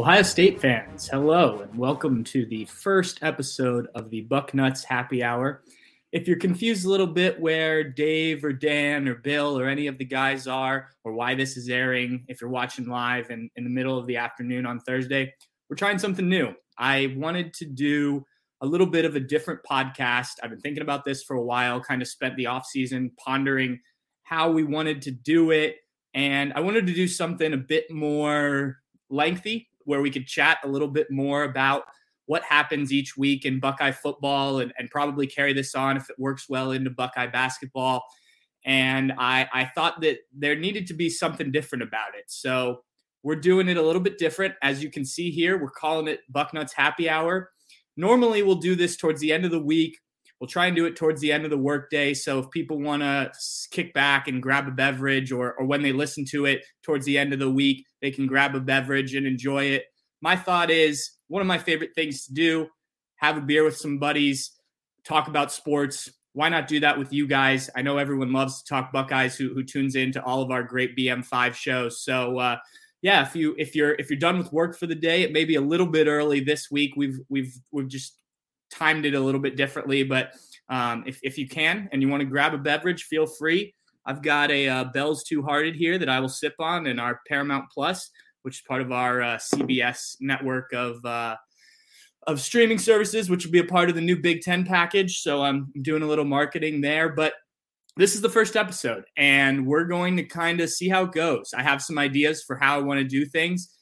Ohio State fans, hello and welcome to the first episode of the Bucknuts Happy Hour. If you're confused a little bit where Dave or Dan or Bill or any of the guys are, or why this is airing, if you're watching live and in the middle of the afternoon on Thursday, we're trying something new. I wanted to do a little bit of a different podcast. I've been thinking about this for a while, kind of spent the off season pondering how we wanted to do it. And I wanted to do something a bit more lengthy where we could chat a little bit more about what happens each week in Buckeye football and, and probably carry this on if it works well into Buckeye basketball. And I, I thought that there needed to be something different about it. So we're doing it a little bit different. As you can see here, we're calling it Bucknuts Happy Hour. Normally, we'll do this towards the end of the week. We'll try and do it towards the end of the workday. So if people want to kick back and grab a beverage, or, or when they listen to it towards the end of the week, they can grab a beverage and enjoy it. My thought is one of my favorite things to do have a beer with some buddies, talk about sports. Why not do that with you guys? I know everyone loves to talk Buckeyes who, who tunes into all of our great BM5 shows. So, uh, yeah, if you if you're if you're done with work for the day, it may be a little bit early this week. We've we've we've just timed it a little bit differently. But um, if, if you can and you want to grab a beverage, feel free. I've got a uh, Bell's Two Hearted here that I will sip on, and our Paramount Plus, which is part of our uh, CBS network of uh, of streaming services, which will be a part of the new Big Ten package. So I'm doing a little marketing there, but this is the first episode, and we're going to kind of see how it goes. I have some ideas for how I want to do things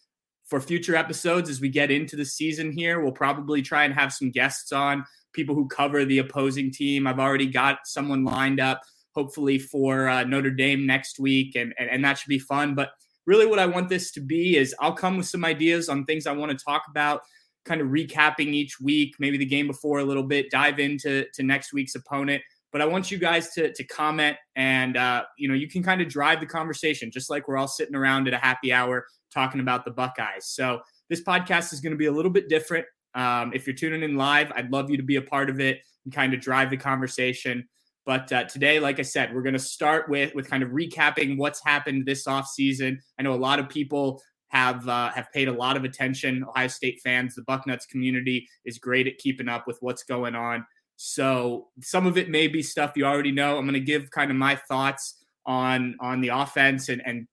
for future episodes as we get into the season here. We'll probably try and have some guests on, people who cover the opposing team. I've already got someone lined up, hopefully for uh, Notre Dame next week, and, and, and that should be fun. But really, what I want this to be is I'll come with some ideas on things I want to talk about, kind of recapping each week, maybe the game before a little bit, dive into to next week's opponent. But I want you guys to, to comment and, uh, you know, you can kind of drive the conversation, just like we're all sitting around at a happy hour talking about the Buckeyes. So this podcast is going to be a little bit different. Um, if you're tuning in live, I'd love you to be a part of it and kind of drive the conversation. But uh, today, like I said, we're going to start with with kind of recapping what's happened this off season. I know a lot of people have uh, have paid a lot of attention. Ohio State fans, the Bucknuts community is great at keeping up with what's going on. So some of it may be stuff you already know. I'm going to give kind of my thoughts on on the offense and and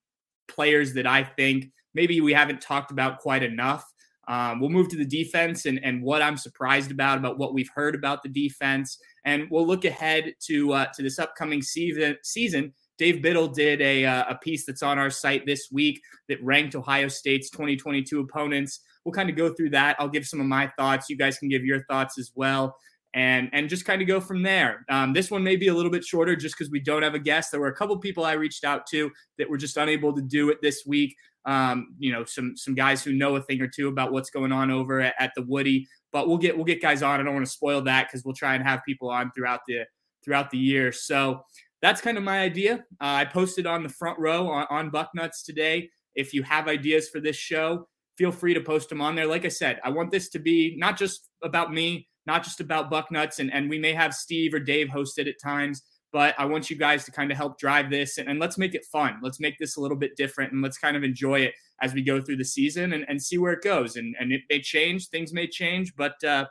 players that I think maybe we haven't talked about quite enough. Um, we'll move to the defense and, and what I'm surprised about, about what we've heard about the defense. And we'll look ahead to uh, to this upcoming season. season. Dave Biddle did a, uh, a piece that's on our site this week that ranked Ohio State's 2022 opponents. We'll kind of go through that. I'll give some of my thoughts. You guys can give your thoughts as well. And, and just kind of go from there. Um, this one may be a little bit shorter just because we don't have a guest. There were a couple people I reached out to that were just unable to do it this week um, you know, some some guys who know a thing or two about what's going on over at, at the Woody. But we'll get we'll get guys on. I don't want to spoil that because we'll try and have people on throughout the throughout the year. So that's kind of my idea. Uh, I posted on the front row on, on Bucknuts today. If you have ideas for this show, feel free to post them on there. Like I said, I want this to be not just about me, not just about Bucknuts, and, and we may have Steve or Dave host it at times but I want you guys to kind of help drive this and, and, let's make it fun. Let's make this a little bit different and let's kind of enjoy it as we go through the season and, and see where it goes. And, and it may change, things may change, but, uh,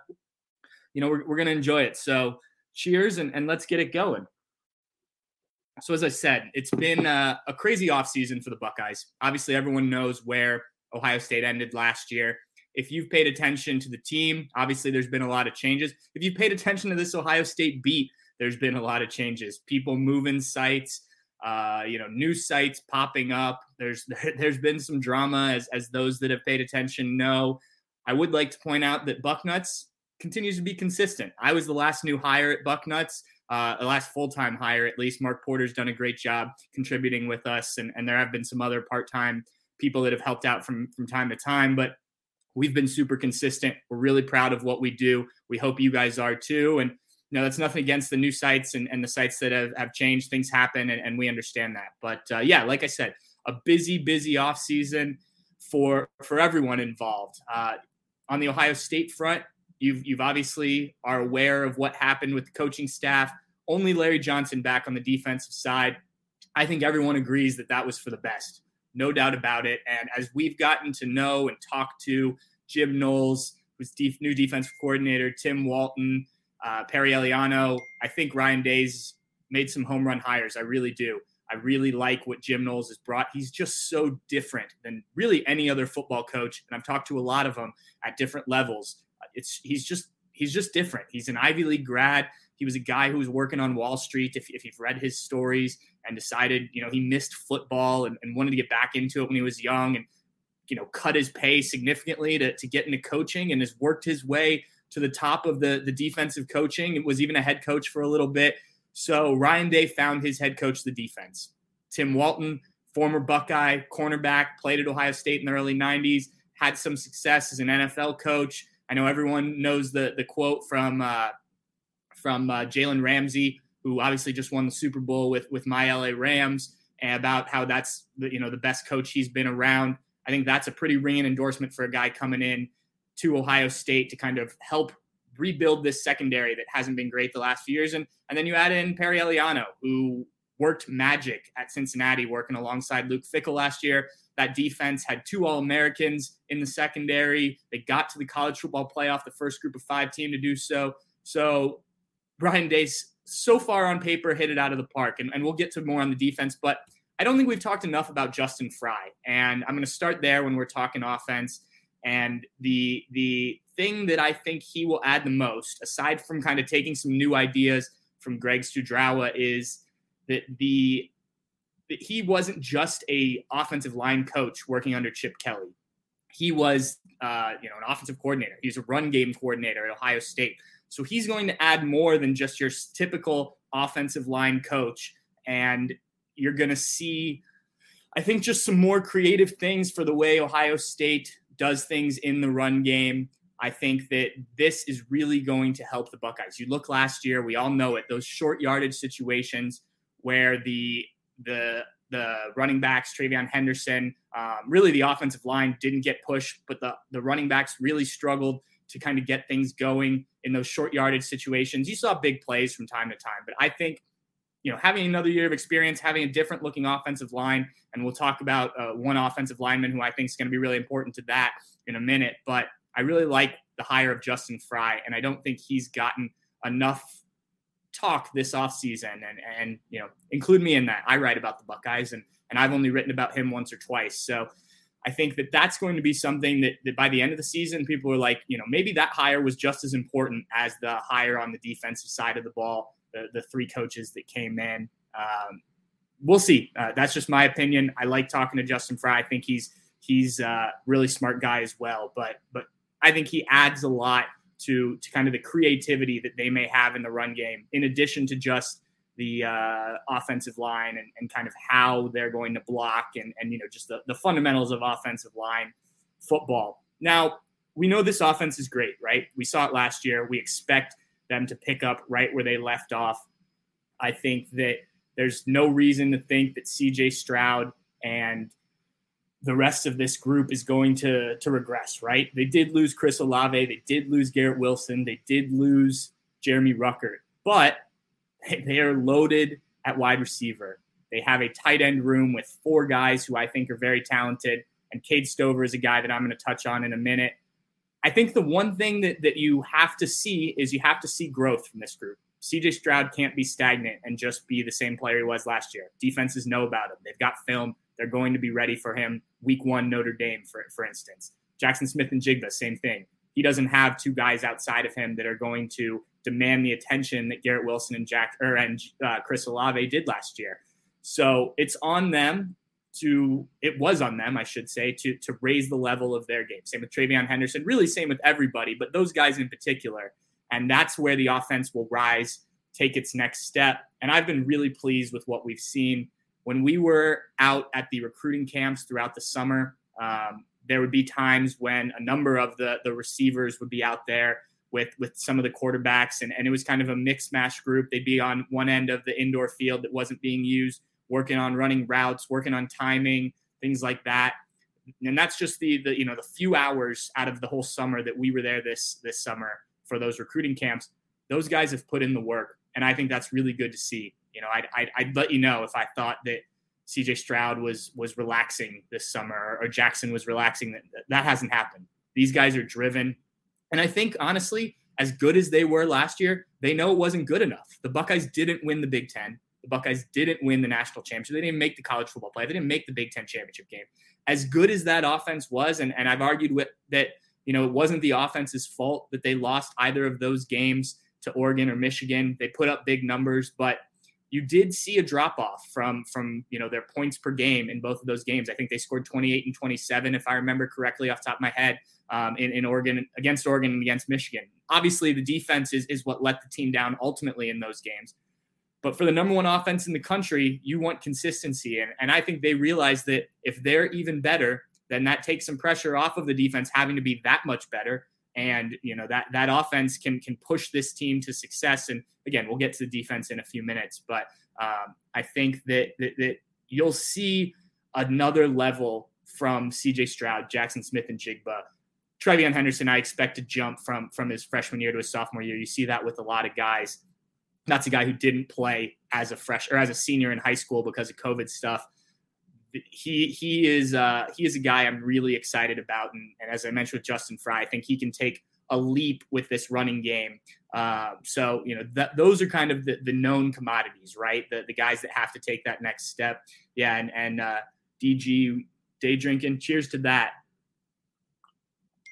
you know, we're, we're going to enjoy it. So cheers and, and let's get it going. So as I said, it's been a, a crazy offseason for the Buckeyes. Obviously, everyone knows where Ohio State ended last year. If you've paid attention to the team, obviously there's been a lot of changes. If you've paid attention to this Ohio State beat, there's been a lot of changes. People moving sites, uh, you know, new sites popping up. There's there's been some drama, as as those that have paid attention know. I would like to point out that Bucknuts continues to be consistent. I was the last new hire at Bucknuts, uh, the last full time hire at least. Mark Porter's done a great job contributing with us, and, and there have been some other part time people that have helped out from from time to time. But we've been super consistent. We're really proud of what we do. We hope you guys are too. And you know, that's nothing against the new sites and, and the sites that have, have changed. Things happen, and, and we understand that. But uh, yeah, like I said, a busy, busy off season for for everyone involved. Uh, on the Ohio State front, you've you've obviously are aware of what happened with the coaching staff. Only Larry Johnson back on the defensive side. I think everyone agrees that that was for the best, no doubt about it. And as we've gotten to know and talk to Jim Knowles, who's def- new defensive coordinator, Tim Walton, uh, Perry Eliano, I think Ryan Day's made some home run hires. I really do. I really like what Jim Knowles has brought. He's just so different than really any other football coach, and I've talked to a lot of them at different levels. It's he's just he's just different. He's an Ivy League grad. He was a guy who was working on Wall Street. If, if you've read his stories and decided, you know, he missed football and, and wanted to get back into it when he was young and, you know, cut his pay significantly to, to get into coaching and has worked his way to the top of the, the defensive coaching. It was even a head coach for a little bit. So Ryan Day found his head coach the defense. Tim Walton, former Buckeye cornerback, played at Ohio State in the early 90s, had some success as an NFL coach. I know everyone knows the the quote from uh, from uh, Jalen Ramsey, who obviously just won the Super Bowl with with my LA Rams, about how that's the, you know the best coach he's been around. I think that's a pretty ringing endorsement for a guy coming in to Ohio State to kind of help rebuild this secondary that hasn't been great the last few years. And and then you add in Perry Eliano, who worked magic at Cincinnati, working alongside Luke Fickell last year. That defense had two All Americans in the secondary. They got to the college football playoff, the first group of five team to do so. So Ryan Day's so far on paper hit it out of the park. And, and we'll get to more on the defense, but I don't think we've talked enough about Justin Frye. And I'm going to start there when we're talking offense. And the the thing that I think he will add the most, aside from kind of taking some new ideas from Greg Studrawa, is that the that he wasn't just a offensive line coach working under Chip Kelly. He was, uh, you know, an offensive coordinator. He's a run game coordinator at Ohio State. So he's going to add more than just your typical offensive line coach. And you're going to see, I think, just some more creative things for the way Ohio State does things in the run game. I think that this is really going to help the Buckeyes. You look last year, we all know it, those short yardage situations where the the the running backs, TreVeyon Henderson, um, really the offensive line didn't get pushed, but the the running backs really struggled to kind of get things going in those short yardage situations. You saw big plays from time to time, but I think you know, having another year of experience, having a different looking offensive line, and we'll talk about uh, one offensive lineman who I think is going to be really important to that in a minute. But I really like the hire of Justin Frye, and I don't think he's gotten enough talk this offseason. And and you know, include me in that. I write about the Buckeyes, and and I've only written about him once or twice. So I think that that's going to be something that, that by the end of the season, people are like, you know, maybe that hire was just as important as the hire on the defensive side of the ball the, the three coaches that came in. Um, we'll see. Uh, that's just my opinion. I like talking to Justin Frye. I think he's he's a really smart guy as well. But but I think he adds a lot to to kind of the creativity that they may have in the run game, in addition to just the uh, offensive line and, and kind of how they're going to block and and you know just the, the fundamentals of offensive line football. Now we know this offense is great, right? We saw it last year. We expect them to pick up right where they left off. I think that there's no reason to think that CJ Stroud and the rest of this group is going to to regress, right? They did lose Chris Olave, they did lose Garrett Wilson, they did lose Jeremy Ruckert, but they are loaded at wide receiver. They have a tight end room with four guys who I think are very talented, and Cade Stover is a guy that I'm going to touch on in a minute. I think the one thing that, that you have to see is you have to see growth from this group. CJ Stroud can't be stagnant and just be the same player he was last year. Defenses know about him. They've got film. They're going to be ready for him week one, Notre Dame, for, for instance. Jackson Smith-Njigba, same thing. He doesn't have two guys outside of him that are going to demand the attention that Garrett Wilson and Jack or and uh, Chris Olave did last year. So it's on them to it was on them, I should say, to to raise the level of their game. Same with TreVeyon Henderson, really same with everybody, but those guys in particular. And that's where the offense will rise, take its next step. And I've been really pleased with what we've seen. When we were out at the recruiting camps throughout the summer, um, there would be times when a number of the the receivers would be out there with with some of the quarterbacks, and, and it was kind of a mixed match group. They'd be on one end of the indoor field that wasn't being used, working on running routes, working on timing, things like that. And that's just the the you know the few hours out of the whole summer that we were there this this summer for those recruiting camps. Those guys have put in the work, and I think that's really good to see. You know, I'd, I'd, I'd let you know if I thought that CJ Stroud was was relaxing this summer or Jackson was relaxing. That that hasn't happened. These guys are driven, and I think honestly, as good as they were last year, they know it wasn't good enough. The Buckeyes didn't win the Big Ten. The Buckeyes didn't win the national championship. They didn't make the college football play. They didn't make the Big Ten championship game. As good as that offense was, and, and I've argued with that, you know, it wasn't the offense's fault that they lost either of those games to Oregon or Michigan. They put up big numbers, but you did see a drop off from from you know their points per game in both of those games. I think they scored 28 and 27, if I remember correctly off top of my head, um, in, in Oregon against Oregon and against Michigan. Obviously, the defense is is what let the team down ultimately in those games. But for the number one offense in the country, you want consistency, and and I think they realize that if they're even better, then that takes some pressure off of the defense having to be that much better and you know that that offense can can push this team to success. And again, we'll get to the defense in a few minutes, but um, I think that, that that you'll see another level from C.J. Stroud, Jackson Smith, and Jigba. TreVeyon Henderson, I expect to jump from from his freshman year to his sophomore year. You see that with a lot of guys. That's a guy who didn't play as a fresh or as a senior in high school because of COVID stuff he he is uh, he is a guy I'm really excited about, and, and, as I mentioned with Justin Frye, I think he can take a leap with this running game. Uh, so you know that those are kind of the, the known commodities, right? The the guys that have to take that next step. Yeah, and and uh, DG day drinking. Cheers to that.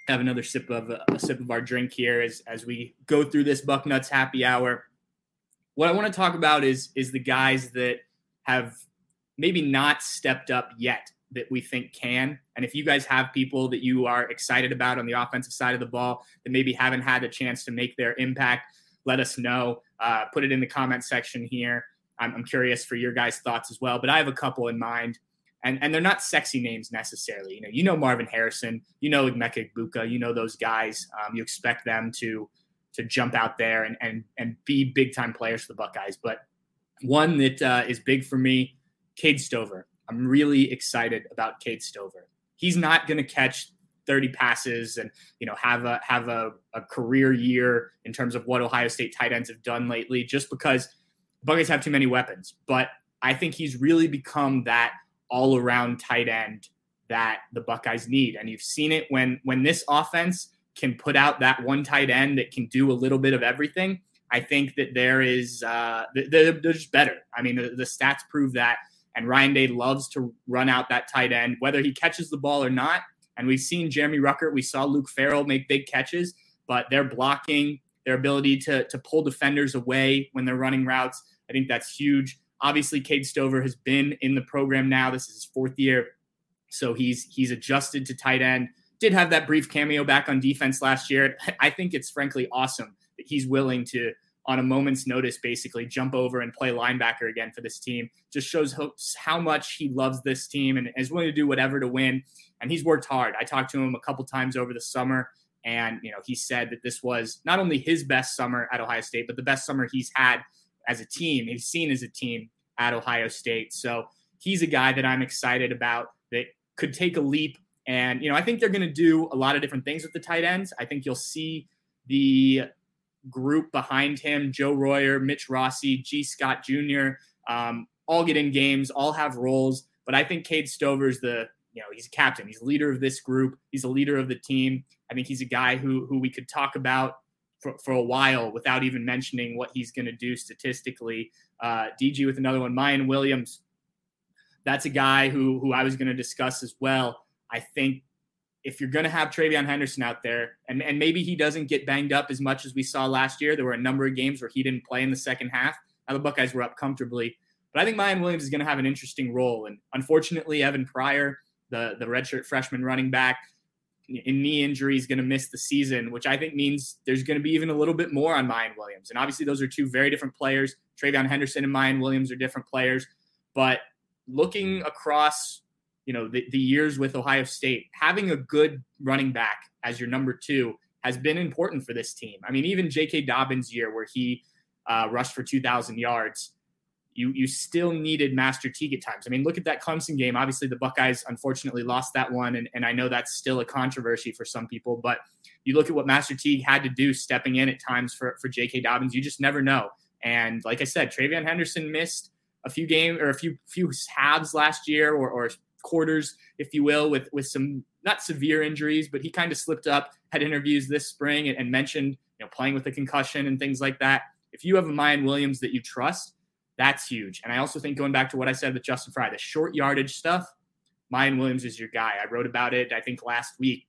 Have another sip of uh, a sip of our drink here as as we go through this Bucknuts happy hour. What I want to talk about is is the guys that have maybe not stepped up yet that we think can. And if you guys have people that you are excited about on the offensive side of the ball that maybe haven't had a chance to make their impact, let us know. Uh, put it in the comment section here. I'm, I'm, curious for your guys' thoughts as well. But I have a couple in mind, and and they're not sexy names necessarily. You know, you know Marvin Harrison, you know Emeka Egbuka, you know those guys. Um, you expect them to to jump out there and and and be big time players for the Buckeyes. But one that uh, is big for me Cade Stover. I'm really excited about Cade Stover. He's not going to catch 30 passes and you know have a have a, a career year in terms of what Ohio State tight ends have done lately, just because Buckeyes have too many weapons. But I think he's really become that all around tight end that the Buckeyes need, and you've seen it when when this offense can put out that one tight end that can do a little bit of everything. I think that there is uh, they're, they're just better. I mean, the, the stats prove that and Ryan Day loves to run out that tight end, whether he catches the ball or not. And we've seen Jeremy Ruckert, we saw Luke Farrell make big catches, but their blocking, their ability to, to pull defenders away when they're running routes, I think that's huge. Obviously, Cade Stover has been in the program now. This is his fourth year. So he's he's adjusted to tight end. Did have that brief cameo back on defense last year. I think it's frankly awesome that he's willing to on a moment's notice, basically jump over and play linebacker again for this team. Just shows how, much he loves this team and is willing to do whatever to win. And he's worked hard. I talked to him a couple times over the summer, and you know he said that this was not only his best summer at Ohio State, but the best summer he's had as a team. He's seen as a team at Ohio State. So he's a guy that I'm excited about that could take a leap. And you know I think they're going to do a lot of different things with the tight ends. I think you'll see the group behind him Joe Royer, Mitch Rossi, Gee Scott Jr. Um, all get in games, all have roles. But I think Cade Stover's the, you know, he's a captain. He's leader of this group. He's a leader of the team. I think he's a guy who who we could talk about for, for a while without even mentioning what he's going to do statistically. Uh, DG with another one, Miyan Williams. That's a guy who who I was going to discuss as well. I think if you're going to have TreVeyon Henderson out there, and, and maybe he doesn't get banged up as much as we saw last year, there were a number of games where he didn't play in the second half. Now the Buckeyes were up comfortably, But I think Miyan Williams is going to have an interesting role. And unfortunately, Evan Pryor, the, the redshirt freshman running back, in knee injury is going to miss the season, which I think means there's going to be even a little bit more on Miyan Williams. And obviously, those are two very different players. TreVeyon Henderson and Miyan Williams are different players. But looking across, you know, the, the years with Ohio State, having a good running back as your number two has been important for this team. I mean, even J.K. Dobbins' year where he uh, rushed for 2,000 yards, you you still needed Master Teague at times. I mean, look at that Clemson game. Obviously, the Buckeyes unfortunately lost that one, and, and I know that's still a controversy for some people. But you look at what Master Teague had to do stepping in at times for for J.K. Dobbins. You just never know. And like I said, TreVeyon Henderson missed a few games or a few few halves last year, or, or quarters, if you will, with with some not severe injuries, but he kind of slipped up. Had interviews this spring and, and mentioned you know playing with a concussion and things like that. If you have a Miyan Williams that you trust that's huge. And I also think going back to what I said with Justin Frye, the short yardage stuff, Miyan Williams is your guy. I wrote about it, I think, last week.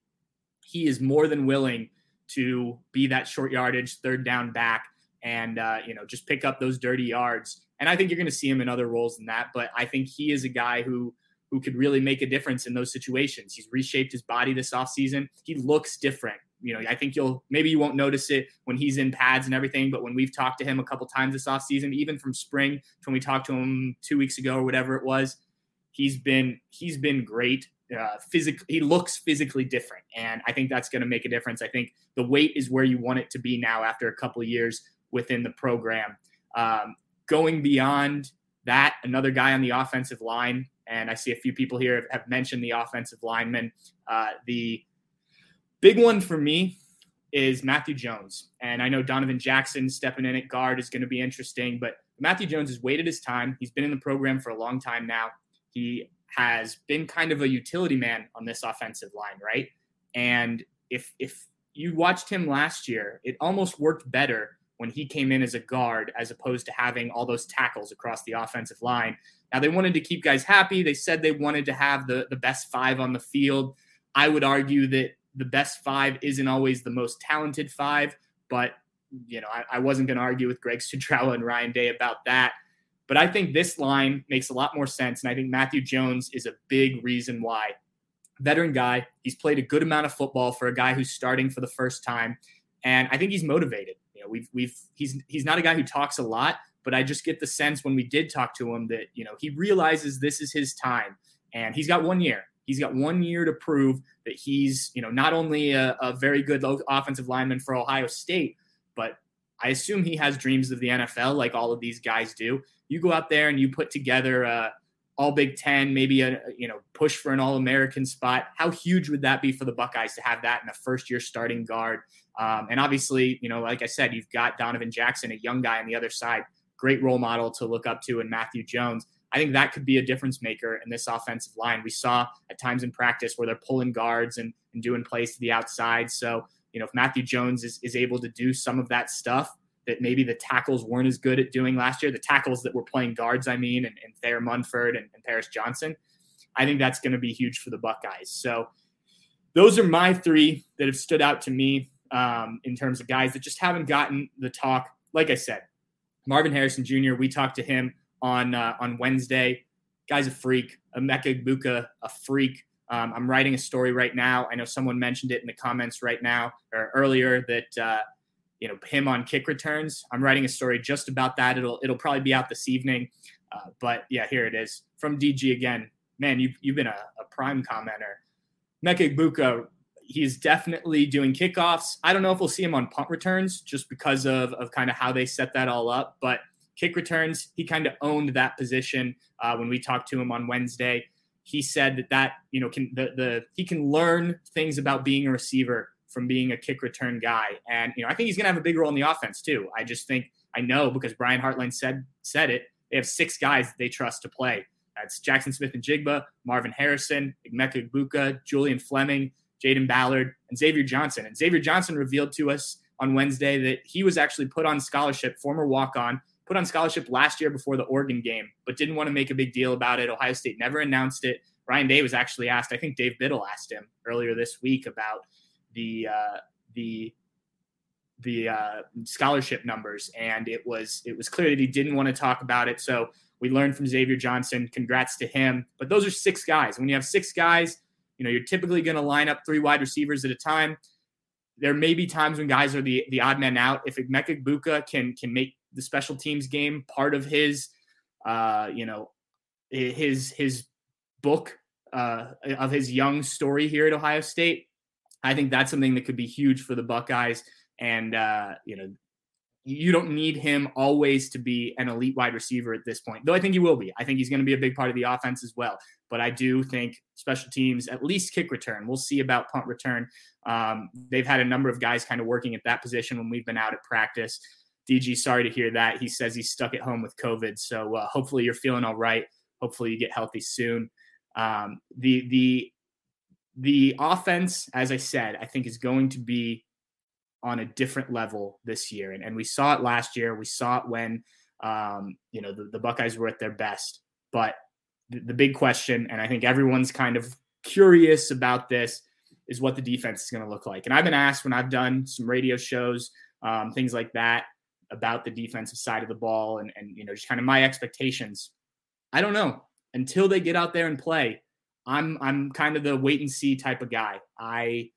He is more than willing to be that short yardage, third down back, and uh, you know just pick up those dirty yards. And I think you're going to see him in other roles than that. But I think he is a guy who who could really make a difference in those situations. He's reshaped his body this offseason. He looks different you know, I think you'll maybe you won't notice it when he's in pads and everything, but when we've talked to him a couple times this offseason, even from spring to when we talked to him two weeks ago or whatever it was, he's been he's been great. Uh, physically, he looks physically different, and I think that's going to make a difference. I think the weight is where you want it to be now after a couple years within the program. Um, going beyond that, another guy on the offensive line, and I see a few people here have, mentioned the offensive lineman. Uh, the Big one for me is Matthew Jones. And I know Donovan Jackson stepping in at guard is going to be interesting, but Matthew Jones has waited his time. He's been in the program for a long time now. He has been kind of a utility man on this offensive line, right? And if if you watched him last year, it almost worked better when he came in as a guard as opposed to having all those tackles across the offensive line. Now they wanted to keep guys happy. They said they wanted to have the the best 5 on the field. I would argue that the best five isn't always the most talented five, but you know, I, I wasn't going to argue with Greg Studrawa and Ryan Day about that. But I think this line makes a lot more sense. And I think Matthew Jones is a big reason why. Veteran guy, he's played a good amount of football for a guy who's starting for the first time. And I think he's motivated. Know, we've we've he's he's not a guy who talks a lot, but I just get the sense when we did talk to him that, you know, he realizes this is his time. And he's got one year. He's got one year to prove that he's, you know, not only a, a very good offensive lineman for Ohio State, but I assume he has dreams of the NFL, like all of these guys do. You go out there and you put together a all Big Ten, maybe a you know push for an All American spot. How huge would that be for the Buckeyes to have that in a first year starting guard? Um, and obviously, you know, like I said, you've got Donovan Jackson, a young guy on the other side, great role model to look up to, and Matthew Jones. I think that could be a difference maker in this offensive line. We saw at times in practice where they're pulling guards and, and doing plays to the outside. So, you know, if Matthew Jones is, is able to do some of that stuff that maybe the tackles weren't as good at doing last year, the tackles that were playing guards, I mean, and, and Thayer Munford and, and Paris Johnson, I think that's going to be huge for the Buckeyes. So, those are my three that have stood out to me um, in terms of guys that just haven't gotten the talk. Like I said, Marvin Harrison Jr., we talked to him on uh, on Wednesday. Guy's a freak. Emeka Egbuka, a freak. Um, I'm writing a story right now. I know someone mentioned it in the comments right now or earlier that uh, you know him on kick returns. I'm writing a story just about that. It'll it'll probably be out this evening. Uh, but yeah, here it is from DG again. Man, you've you've been a, a prime commenter. Emeka Egbuka, he's definitely doing kickoffs. I don't know if we'll see him on punt returns just because of of kind of how they set that all up, but kick returns, he kind of owned that position uh, when we talked to him on Wednesday. He said that that you know can the the he can learn things about being a receiver from being a kick return guy, and you know I think he's going to have a big role in the offense too. I just think I know because Brian Hartline said said it. They have six guys that they trust to play. That's Jackson Smith-Njigba, Marvin Harrison, Emeka Egbuka, Julian Fleming, Jayden Ballard, and Xavier Johnson. And Xavier Johnson revealed to us on Wednesday that he was actually put on scholarship, former walk on put on scholarship last year before the Oregon game, but didn't want to make a big deal about it. Ohio State never announced it. Ryan Day was actually asked. I think Dave Biddle asked him earlier this week about the uh, the the uh, scholarship numbers, and it was it was clear that he didn't want to talk about it. So We learned from Xavier Johnson. Congrats to him. But those are six guys. When you have six guys, you know, you're typically going to line up three wide receivers at a time. There may be times when guys are the the odd man out. If Emeka Egbuka can can make the special teams game part of his, uh, you know, his his book uh, of his young story here at Ohio State, I think that's something that could be huge for the Buckeyes. And uh, you know, you don't need him always to be an elite wide receiver at this point, though I think he will be. I think he's going to be a big part of the offense as well. But I do think special teams, at least kick return, we'll see about punt return. Um, they've had a number of guys kind of working at that position when we've been out at practice. DG, sorry to hear that. He says he's stuck at home with COVID. So uh, hopefully you're feeling all right. Hopefully you get healthy soon. Um, the the the offense, as I said, I think is going to be on a different level this year. And, and we saw it last year. We saw it when, um, you know, the, the, Buckeyes were at their best. But the, the big question, and I think everyone's kind of curious about this, is what the defense is going to look like. And I've been asked when I've done some radio shows, um, things like that, about the defensive side of the ball and, and, you know, just kind of my expectations. I don't know. Until they get out there and play, I'm I'm kind of the wait and see type of guy. I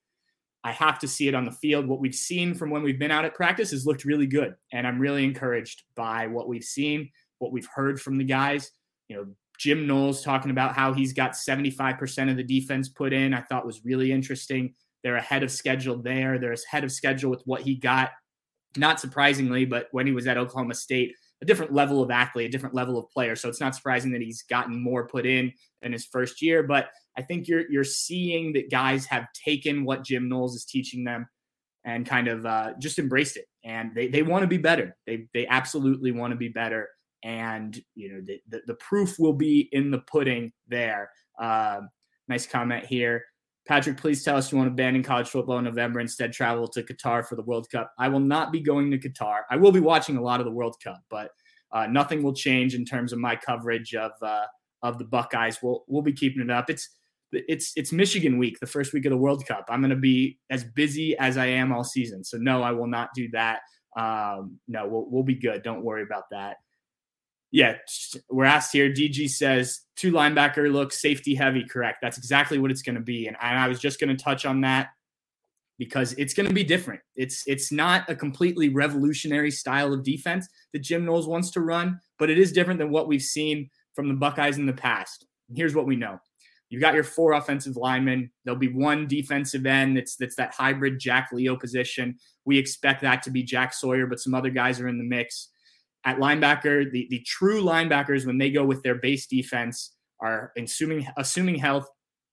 I have to see it on the field. What we've seen from when we've been out at practice has looked really good. And I'm really encouraged by what we've seen, what we've heard from the guys. You know, Jim Knowles talking about how he's got 75% of the defense put in, I thought was really interesting. They're ahead of schedule there. They're ahead of schedule with what he got. Not surprisingly, but when he was at Oklahoma State, a different level of athlete, a different level of player. So it's not surprising that he's gotten more put in in his first year. But I think you're you're seeing that guys have taken what Jim Knowles is teaching them and kind of uh, just embraced it. And they, they want to be better. They they absolutely want to be better. And you know the, the, the proof will be in the pudding there. Uh, nice comment here. Patrick, please tell us you want to abandon college football in November, instead travel to Qatar for the World Cup. I will not be going to Qatar. I will be watching a lot of the World Cup, but uh, nothing will change in terms of my coverage of uh, of the Buckeyes. We'll we'll be keeping it up. It's it's it's Michigan week, the first week of the World Cup. I'm going to be as busy as I am all season. So no, I will not do that. Um, no, we'll we'll be good. Don't worry about that yeah, we're asked here. DG says two linebacker look safety heavy. Correct. That's exactly what it's going to be. And I was just going to touch on that because it's going to be different. It's it's not a completely revolutionary style of defense that Jim Knowles wants to run, but it is different than what we've seen from the Buckeyes in the past. here's what we know. You've got your four offensive linemen. There'll be one defensive end that's that's that hybrid Jack Leo position. We expect that to be Jack Sawyer, but some other guys are in the mix at linebacker, the, the true linebackers, when they go with their base defense, are assuming assuming health,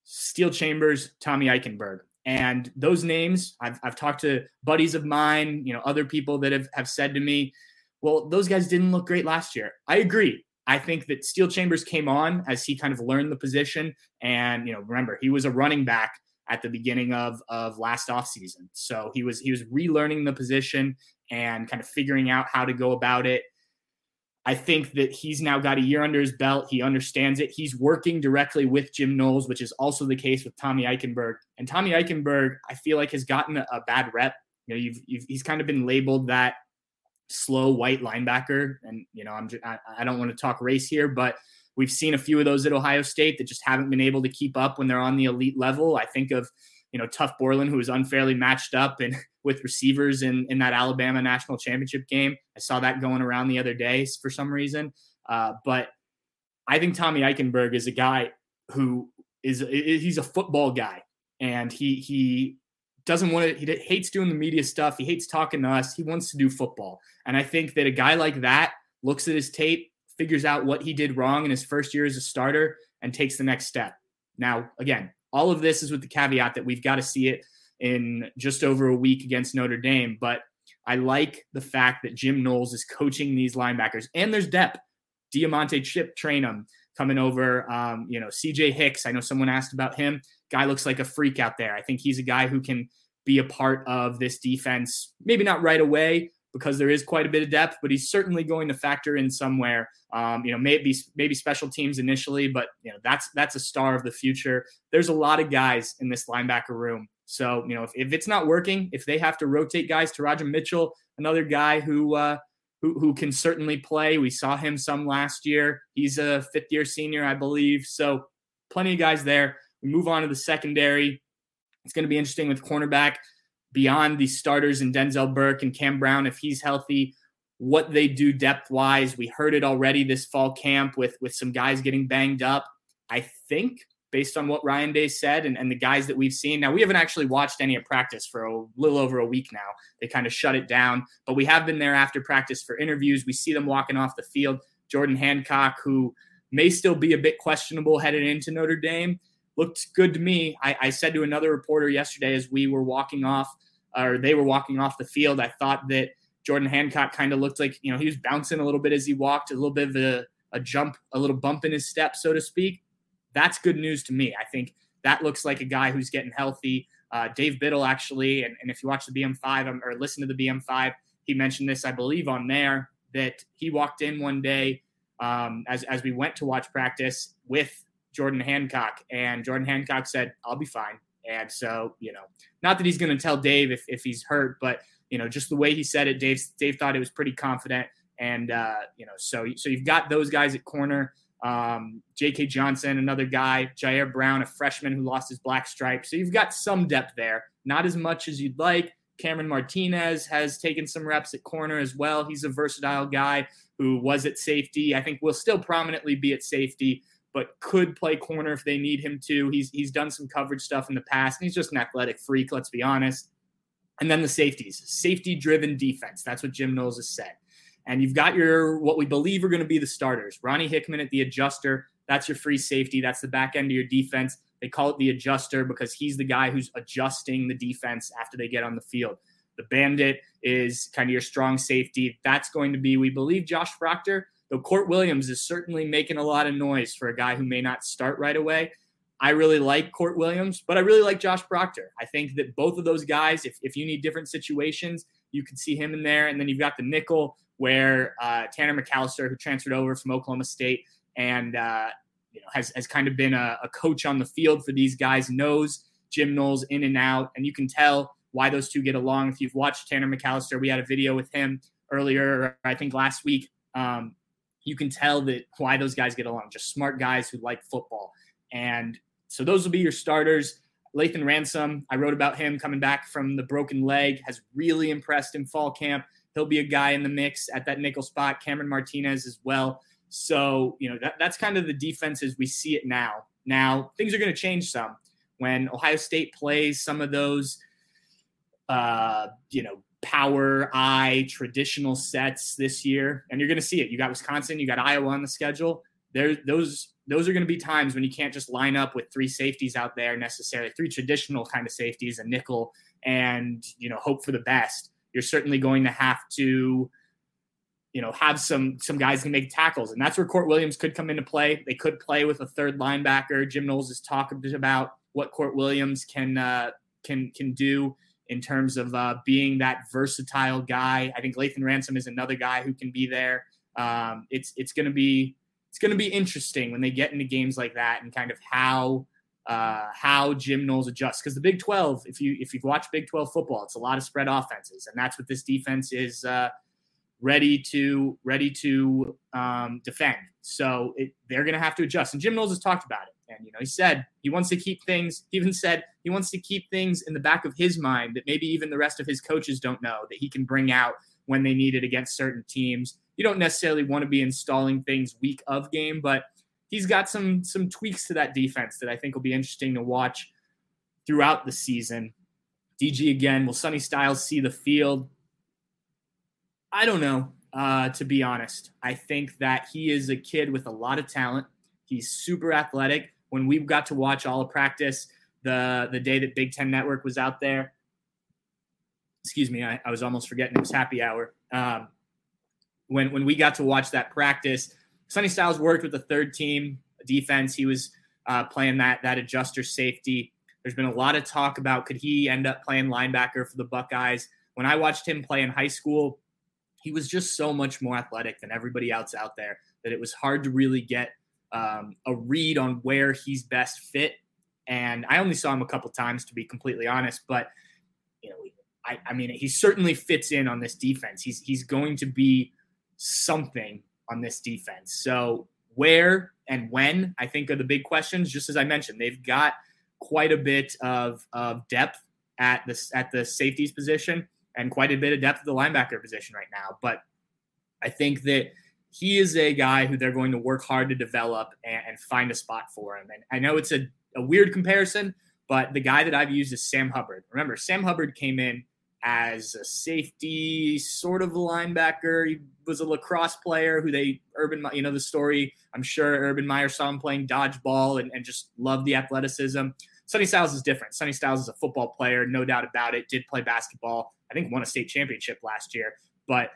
Steele Chambers, Tommy Eichenberg. And those names, I've, I've talked to buddies of mine, you know, other people that have, have said to me, well, those guys didn't look great last year. I agree. I think that Steele Chambers came on as he kind of learned the position. And, you know, remember, he was a running back at the beginning of, of last offseason. So he was he was relearning the position and kind of figuring out how to go about it. I think that he's now got a year under his belt. He understands it. He's working directly with Jim Knowles, which is also the case with Tommy Eichenberg. And Tommy Eichenberg, I feel like, has gotten a, a bad rep. You know, you've, you've, he's kind of been labeled that slow white linebacker. And you know, I'm just, I, I don't want to talk race here, but we've seen a few of those at Ohio State that just haven't been able to keep up when they're on the elite level. I think of you know Tuf Borland, who was unfairly matched up and with receivers in, in that Alabama national championship game. I saw that going around the other day for some reason. Uh, but I think Tommy Eichenberg is a guy who is he's a football guy and he he doesn't want to he hates doing the media stuff he hates talking to us he wants to do football and i think that a guy like that looks at his tape figures out what he did wrong in his first year as a starter and takes the next step now again all of this is with the caveat that we've got to see it in just over a week against Notre Dame. But I like the fact that Jim Knowles is coaching these linebackers, and there's depth. DeaMonte Chip Trayanum coming over. Um, you know, CJ Hicks. I know someone asked about him. Guy looks like a freak out there. I think he's a guy who can be a part of this defense. Maybe not right away because there is quite a bit of depth, but he's certainly going to factor in somewhere. Um, you know, maybe maybe special teams initially, but you know that's that's a star of the future. There's a lot of guys in this linebacker room so, you know, if, if it's not working, if they have to rotate guys, Teradja Mitchell, another guy who uh, who, who can certainly play. We saw him some last year. He's a fifth year senior, I believe. So plenty of guys there. We move on to the secondary. It's going to be interesting with cornerback beyond the starters and Denzel Burke and Cam Brown if he's healthy. What they do depth wise, we heard it already this fall camp with with some guys getting banged up. I think based on what Ryan Day said and, and the guys that we've seen. Now, we haven't actually watched any of practice for a little over a week now. They kind of shut it down, but we have been there after practice for interviews. We see them walking off the field. Jordan Hancock, who may still be a bit questionable headed into Notre Dame, looked good to me. I, I said to another reporter yesterday as we were walking off, or they were walking off the field, I thought that Jordan Hancock kind of looked like, you know, he was bouncing a little bit as he walked, a little bit of a, a jump, a little bump in his step, so to speak that's good news to me. I think that looks like a guy who's getting healthy. Uh, Dave Biddle actually, and, and, if you watch the BM5 um, or listen to the BM5, he mentioned this, I believe, on there that he walked in one day um, as as we went to watch practice with Jordan Hancock, and Jordan Hancock said, "I'll be fine." And so, you know, not that he's going to tell Dave if, if he's hurt, but you know, just the way he said it, Dave Dave thought it was pretty confident, and uh, you know, so so you've got those guys at corner. Um, J.K. Johnson, another guy, Jair Brown, a freshman who lost his black stripe. So you've got some depth there, not as much as you'd like. Cameron Martinez has taken some reps at corner as well. He's a versatile guy who was at safety. I think will still prominently be at safety, but could play corner if they need him to. He's he's done some coverage stuff in the past, and he's just an athletic freak. Let's be honest. And then the safeties, safety-driven defense. That's what Jim Knowles has said. And you've got your what we believe are going to be the starters. Ronnie Hickman at the adjuster. That's your free safety. That's the back end of your defense. They call it the adjuster because he's the guy who's adjusting the defense after they get on the field. The bandit is kind of your strong safety. That's going to be, we believe, Josh Proctor, Kourt Williams is certainly making a lot of noise for a guy who may not start right away. I really like Kourt Williams, but I really like Josh Proctor. I think that both of those guys, if, if you need different situations, you can see him in there. And then you've got the nickel where uh, Tanner McCalister, who transferred over from Oklahoma State and uh, you know has has kind of been a, a, coach on the field for these guys, knows Jim Knowles in and out, and you can tell why those two get along. If you've watched Tanner McCalister, we had a video with him earlier, I think last week. Um, you can tell that why those guys get along. Just smart guys who like football, and so those will be your starters. Lathan Ransom, I wrote about him coming back from the broken leg, has really impressed in fall camp. He'll be a guy in the mix at that nickel spot. Cameron Martinez as well. So, you know, that, that's kind of the defense as we see it now. Now, things are going to change some when Ohio State plays some of those, uh, you know, power I traditional sets this year, and you're going to see it. You got Wisconsin, you got Iowa on the schedule. There, those those are going to be times when you can't just line up with three safeties out there necessarily, three traditional kind of safeties, a nickel, and you know hope for the best you're certainly going to have to you know have some some guys can make tackles and that's where Kourt Williams could come into play they could play with a third linebacker Jim Knowles is talking about what Kourt Williams can uh, can can do in terms of uh, being that versatile guy I think Lathan Ransom is another guy who can be there um, it's it's going to be it's going to be interesting when they get into games like that and kind of how uh, how Jim Knowles adjusts. Because the Big 12, if you if you've watched Big 12 football, it's a lot of spread offenses, and that's what this defense is uh, ready to ready to um, defend. So it, they're going to have to adjust. And Jim Knowles has talked about it, you know he said he wants to keep things. He even said he wants to keep things in the back of his mind that maybe even the rest of his coaches don't know that he can bring out when they need it against certain teams. You don't necessarily want to be installing things week of game, but he's got some some tweaks to that defense that I think will be interesting to watch throughout the season. DG again, will Sonny Styles see the field? I don't know, uh, to be honest. I think that he is a kid with a lot of talent. He's super athletic. When we got to watch all of practice the the day that Big Ten Network was out there, excuse me, I, I was almost forgetting it was happy hour. Um, when when we got to watch that practice, Sonny Styles worked with the third team defense. He was uh, playing that that adjuster safety. There's been a lot of talk about could he end up playing linebacker for the Buckeyes. When I watched him play in high school, he was just so much more athletic than everybody else out there that it was hard to really get um, a read on where he's best fit. And I only saw him a couple times, to be completely honest. But you know, I, I mean, he certainly fits in on this defense. He's he's going to be something on this defense. So where and when I think are the big questions. Just as I mentioned, they've got quite a bit of, of depth at the at the safeties position and quite a bit of depth at the linebacker position right now. But I think that he is a guy who they're going to work hard to develop and, and find a spot for him. And I know it's a, a weird comparison, but the guy that I've used is Sam Hubbard. Remember, Sam Hubbard came in as a safety, sort of a linebacker. He was a lacrosse player who they Urban, you know, the story. I'm sure Urban Meyer saw him playing dodgeball and, and just loved the athleticism. Sonny Styles is different. Sonny Styles is a football player, no doubt about it. Did play basketball. I think won a state championship last year, but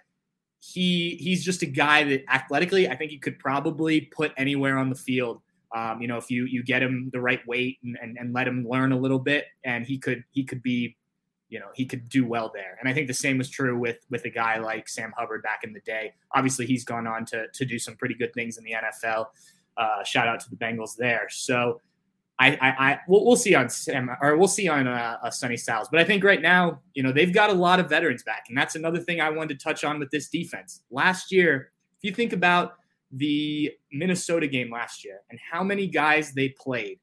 he he's just a guy that athletically, I think he could probably put anywhere on the field. Um, you know, if you you get him the right weight and, and, and let him learn a little bit, and he could he could be, you know, he could do well there. And I think the same was true with with a guy like Sam Hubbard back in the day. Obviously, he's gone on to to do some pretty good things in the NFL. Uh, shout out to the Bengals there. So I, I, I we'll, we'll, see on Sam or we'll see on uh, uh, Sonny Styles. But I think right now, you know, they've got a lot of veterans back, and that's another thing I wanted to touch on with this defense. Last year, if you think about the Minnesota game last year and how many guys they played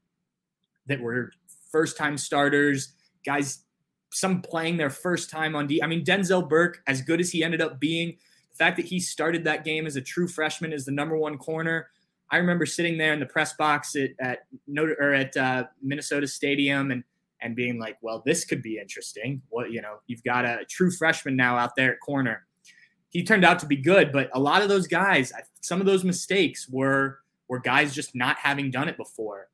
that were first time starters, guys, some playing their first time on D. I mean, Denzel Burke, as good as he ended up being, the fact that he started that game as a true freshman as the number one corner I remember sitting there in the press box at at Notre or at uh, Minnesota Stadium and and being like, well, this could be interesting. Well, you know, you've got a true freshman now out there at corner. He turned out to be good, but a lot of those guys, some of those mistakes were were guys just not having done it before.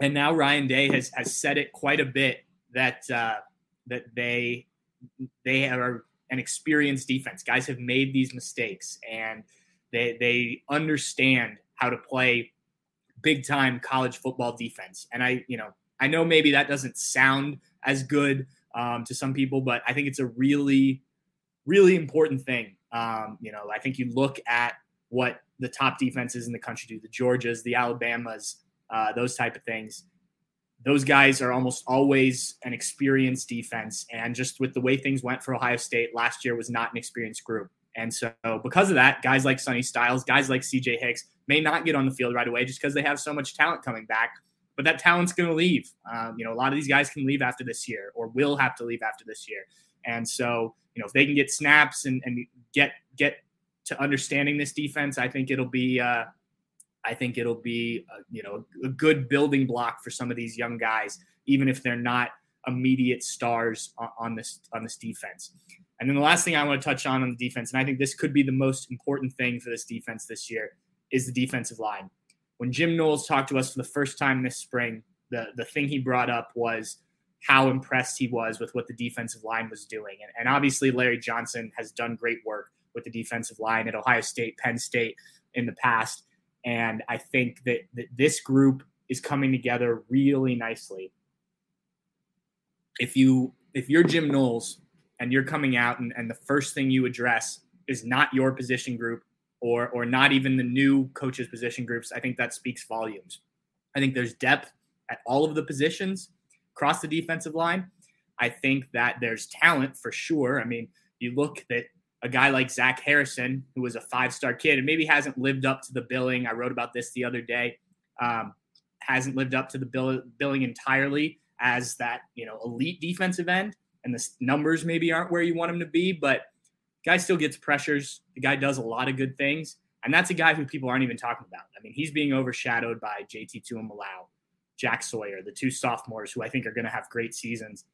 And now Ryan Day has has said it quite a bit that uh, that they they are an experienced defense. Guys have made these mistakes and they they understand how to play big time college football defense. And I, you know, I know maybe that doesn't sound as good um, to some people, but I think it's a really, really important thing. Um, you know, I think you look at what the top defenses in the country do, the Georgias, the Alabamas, uh, those type of things. Those guys are almost always an experienced defense. And just with the way things went for Ohio State last year was not an experienced group. And so, because of that, guys like Sonny Styles, guys like CJ Hicks may not get on the field right away just because they have so much talent coming back. But that talent's going to leave. Um, you know, a lot of these guys can leave after this year or will have to leave after this year. And so, you know, if they can get snaps and, and get get to understanding this defense, I think it'll be uh, I think it'll be uh, you know a good building block for some of these young guys, even if they're not immediate stars on, on this on this defense. And then the last thing I want to touch on on the defense, and I think this could be the most important thing for this defense this year, is the defensive line. When Jim Knowles talked to us for the first time this spring, the, the thing he brought up was how impressed he was with what the defensive line was doing. And, and obviously, Larry Johnson has done great work with the defensive line at Ohio State, Penn State in the past. And I think that, that this group is coming together really nicely. If you if you're Jim Knowles and you're coming out and, and the first thing you address is not your position group or or not even the new coaches position groups i think that speaks volumes. I think there's depth at all of the positions across the defensive line. I think that there's talent for sure. I mean you look at a guy like zach harrison who was a five star kid and maybe hasn't lived up to the billing i wrote about this the other day um, hasn't lived up to the bill, billing entirely as that you know elite defensive end and the numbers maybe aren't where you want him to be, but guy still gets pressures. The guy does a lot of good things. And that's a guy who people aren't even talking about. I mean, he's being overshadowed by JT Tuimoloau, Jack Sawyer, the two sophomores who I think are going to have great seasons.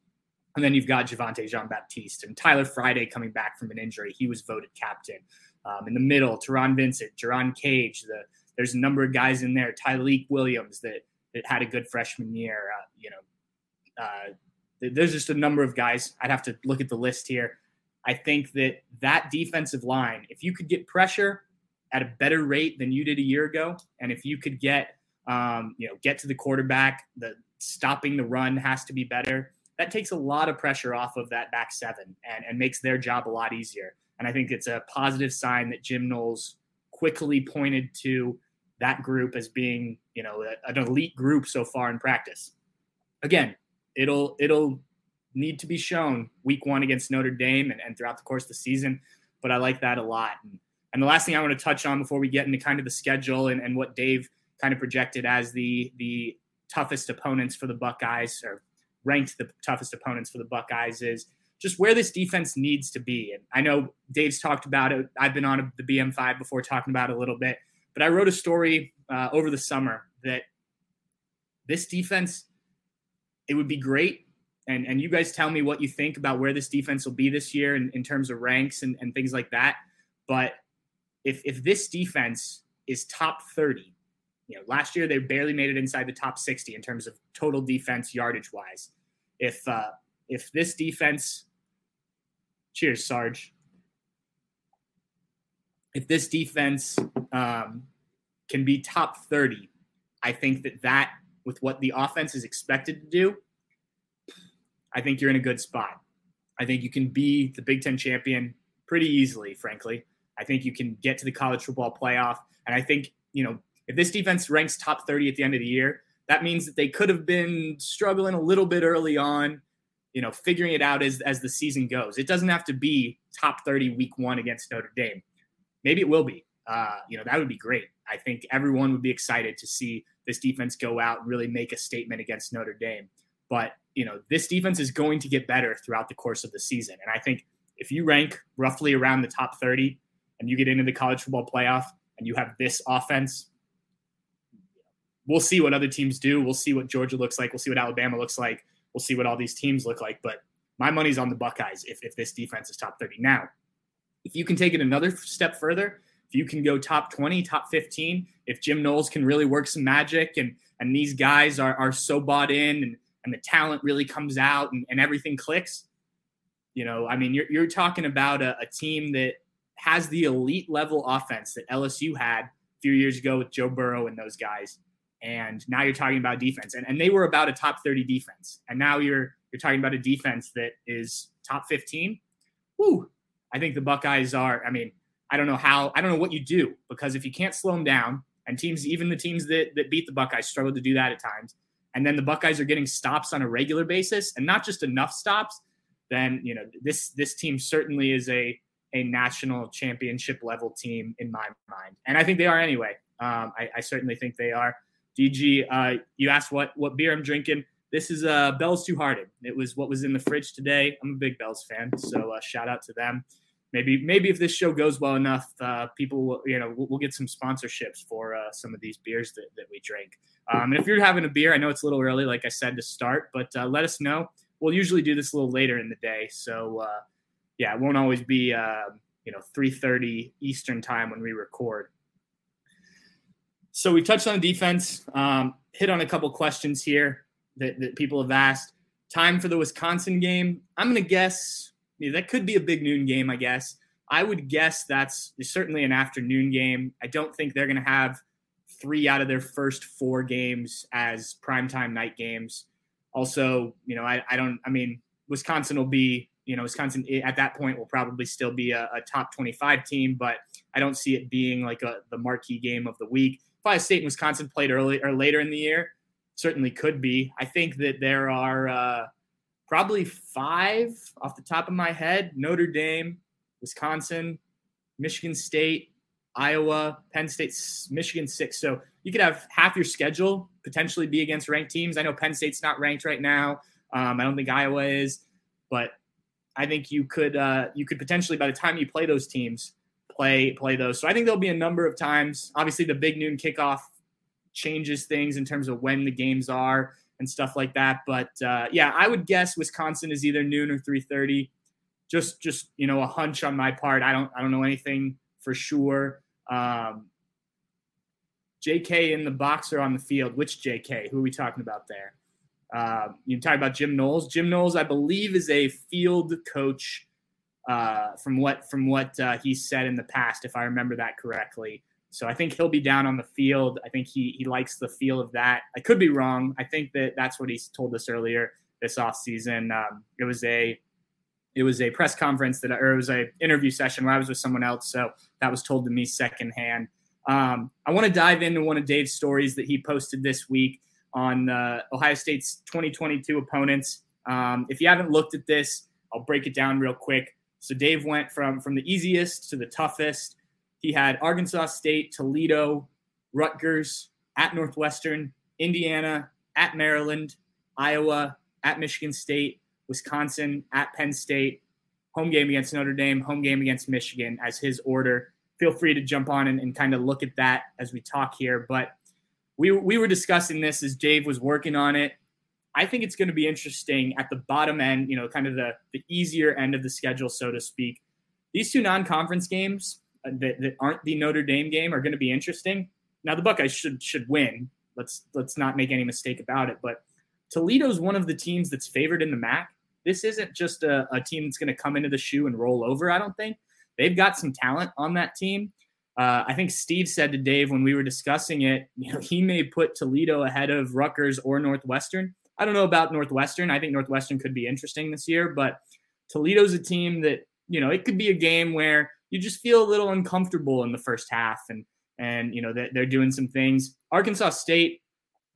And then you've got Javontae Jean Baptiste and Tyler Friday coming back from an injury. He was voted captain. Um, in the middle, Taron Vincent, Jerron Cage. The, there's a number of guys in there. Tyleik Williams that that had a good freshman year. Uh, you know, uh, there's just a number of guys. I'd have to look at the list here. I think that that defensive line, if you could get pressure at a better rate than you did a year ago, and if you could get, um, you know, get to the quarterback, the stopping the run has to be better. That takes a lot of pressure off of that back seven and, and makes their job a lot easier. And I think it's a positive sign that Jim Knowles quickly pointed to that group as being, you know, an elite group so far in practice. Again, it'll it'll need to be shown week one against Notre Dame and, and throughout the course of the season. but I like that a lot. And, and the last thing I want to touch on before we get into kind of the schedule and, and what Dave kind of projected as the the toughest opponents for the Buckeyes or ranked the toughest opponents for the Buckeyes is just where this defense needs to be. And I know Dave's talked about it. I've been on the BM5 before talking about it a little bit, but I wrote a story uh, over the summer that this defense, it would be great. And, and you guys tell me what you think about where this defense will be this year in, in terms of ranks and, and things like that. But if, if this defense is top 30, you know, last year they barely made it inside the top 60 in terms of total defense yardage wise. If uh, if this defense, cheers, Sarge. If this defense um, can be top 30, I think that that with what the offense is expected to do, I think you're in a good spot. I think you can be the Big Ten champion pretty easily, frankly. I think you can get to the college football playoff. And I think, you know, if this defense ranks top 30 at the end of the year, that means that they could have been struggling a little bit early on, you know, figuring it out as, as the season goes. It doesn't have to be top 30 week one against Notre Dame. Maybe it will be. Uh, you know, that would be great. I think everyone would be excited to see this defense go out and really make a statement against Notre Dame. But, you know, this defense is going to get better throughout the course of the season. And I think if you rank roughly around the top 30 and you get into the college football playoff and you have this offense, we'll see what other teams do. We'll see what Georgia looks like. We'll see what Alabama looks like. We'll see what all these teams look like. But my money's on the Buckeyes if, if this defense is top 30. Now, if you can take it another step further if you can go top 20, top 15, if Jim Knowles can really work some magic and and these guys are are so bought in and, and the talent really comes out and, and everything clicks, you know, I mean, you're, you're talking about a, a team that has the elite level offense that LSU had a few years ago with Joe Burrow and those guys. And now you're talking about defense. And, and they were about a top 30 defense. And now you're you're talking about a defense that is top 15. Woo. I think the Buckeyes are, I mean, I don't know how, I don't know what you do because if you can't slow them down, and teams, even the teams that, that beat the Buckeyes, struggle to do that at times, and then the Buckeyes are getting stops on a regular basis and not just enough stops, then you know this this team certainly is a a national championship level team in my mind, and I think they are anyway. Um, I, I, certainly think they are. DG, uh, you asked what what beer I'm drinking. This is uh, Bell's Two Hearted. It was what was in the fridge today. I'm a big Bell's fan, so uh, shout out to them maybe maybe if this show goes well enough, uh, people will you know we'll, we'll, get some sponsorships for uh, some of these beers that, that we drink. Um, and if you're having a beer, I know it's a little early, like I said to start, but uh, let us know. We'll usually do this a little later in the day, so uh, yeah, it won't always be uh, you know 3:30 Eastern time when we record. So we touched on defense, um, hit on a couple questions here that, that people have asked. Time for the Wisconsin game. I'm going to guess yeah, that could be a big noon game, I guess. I would guess that's certainly an afternoon game. I don't think they're going to have three out of their first four games as primetime night games. Also, you know, I, I don't, I mean, Wisconsin will be, you know, Wisconsin at that point will probably still be a, a top 25 team, but I don't see it being like a, the marquee game of the week. If Ohio State and Wisconsin played early or later in the year, certainly could be. I think that there are, uh, probably five off the top of my head Notre Dame, Wisconsin, Michigan State, Iowa, Penn State, Michigan six. So you could have half your schedule potentially be against ranked teams. I know Penn State's not ranked right now. Um, I don't think Iowa is, but I think you could uh, you could potentially by the time you play those teams play play those. So I think there'll be a number of times. Obviously, the big noon kickoff changes things in terms of when the games are and stuff like that. But uh, yeah, I would guess Wisconsin is either noon or 3:30. Just just you know a hunch on my part. I don't I don't know anything for sure. Um, JK in the box or on the field? Which JK? Who are we talking about there? Uh, you talk about Jim Knowles. Jim Knowles, I believe, is a field coach. Uh, from what from what uh, he said in the past, if I remember that correctly. So I think he'll be down on the field. I think he he likes the feel of that. I could be wrong. I think that that's what he told us earlier this offseason. Um, it was a it was a press conference that or it was a interview session where I was with someone else. So that was told to me secondhand. Um, I want to dive into one of Dave's stories that he posted this week on uh, Ohio State's 2022 opponents. Um, if you haven't looked at this, I'll break it down real quick. So Dave went from from the easiest to the toughest. He had Arkansas State, Toledo, Rutgers, at Northwestern, Indiana, at Maryland, Iowa, at Michigan State, Wisconsin, at Penn State, home game against Notre Dame, home game against Michigan as his order. Feel free to jump on and, and kind of look at that as we talk here. But we, we were discussing this as Dave was working on it. I think it's going to be interesting at the bottom end, you know, kind of the, the easier end of the schedule, so to speak. These two non conference games that, that aren't the Notre Dame game are going to be interesting. Now, the Buckeyes should should win. Let's let's not make any mistake about it. But Toledo's one of the teams that's favored in the MAC. This isn't just a, a team that's going to come into the shoe and roll over. I don't think they've got some talent on that team. Uh, I think Steve said to Dave when we were discussing it, you know, he may put Toledo ahead of Rutgers or Northwestern. I don't know about Northwestern. I think Northwestern could be interesting this year, but Toledo's a team that, you know, it could be a game where you just feel a little uncomfortable in the first half and and you know they're, they're doing some things. Arkansas State,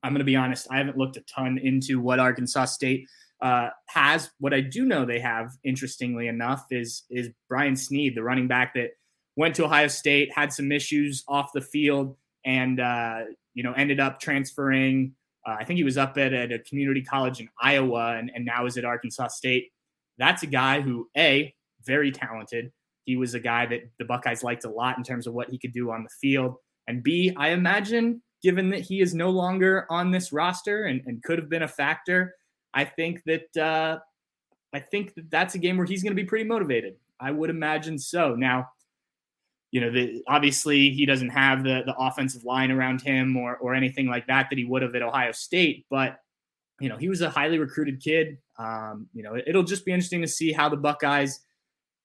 I'm going to be honest, I haven't looked a ton into what Arkansas State uh, has. What I do know they have, interestingly enough, is is Brian Snead, the running back that went to Ohio State, had some issues off the field, and uh, you know ended up transferring uh, I think he was up at, at a community college in Iowa and, and now is at Arkansas State. That's a guy who, A, very talented. He was a guy that the Buckeyes liked a lot in terms of what he could do on the field. And B, I imagine, given that he is no longer on this roster and, and could have been a factor, I think that uh, I think that that's a game where he's going to be pretty motivated. I would imagine so. Now, you know, the, obviously he doesn't have the the offensive line around him or or anything like that that he would have at Ohio State, but you know, he was a highly recruited kid. Um, you know, it, will just be interesting to see how the Buckeyes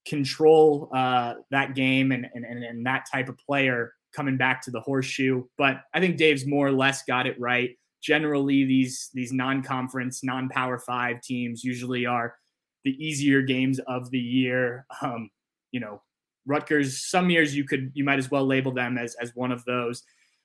control uh, that game and, and and that type of player coming back to the horseshoe. But I think Dave's more or less got it right. Generally, these these non-conference, non-power five teams usually are the easier games of the year. Um, you know, Rutgers, some years you could you might as well label them as as one of those.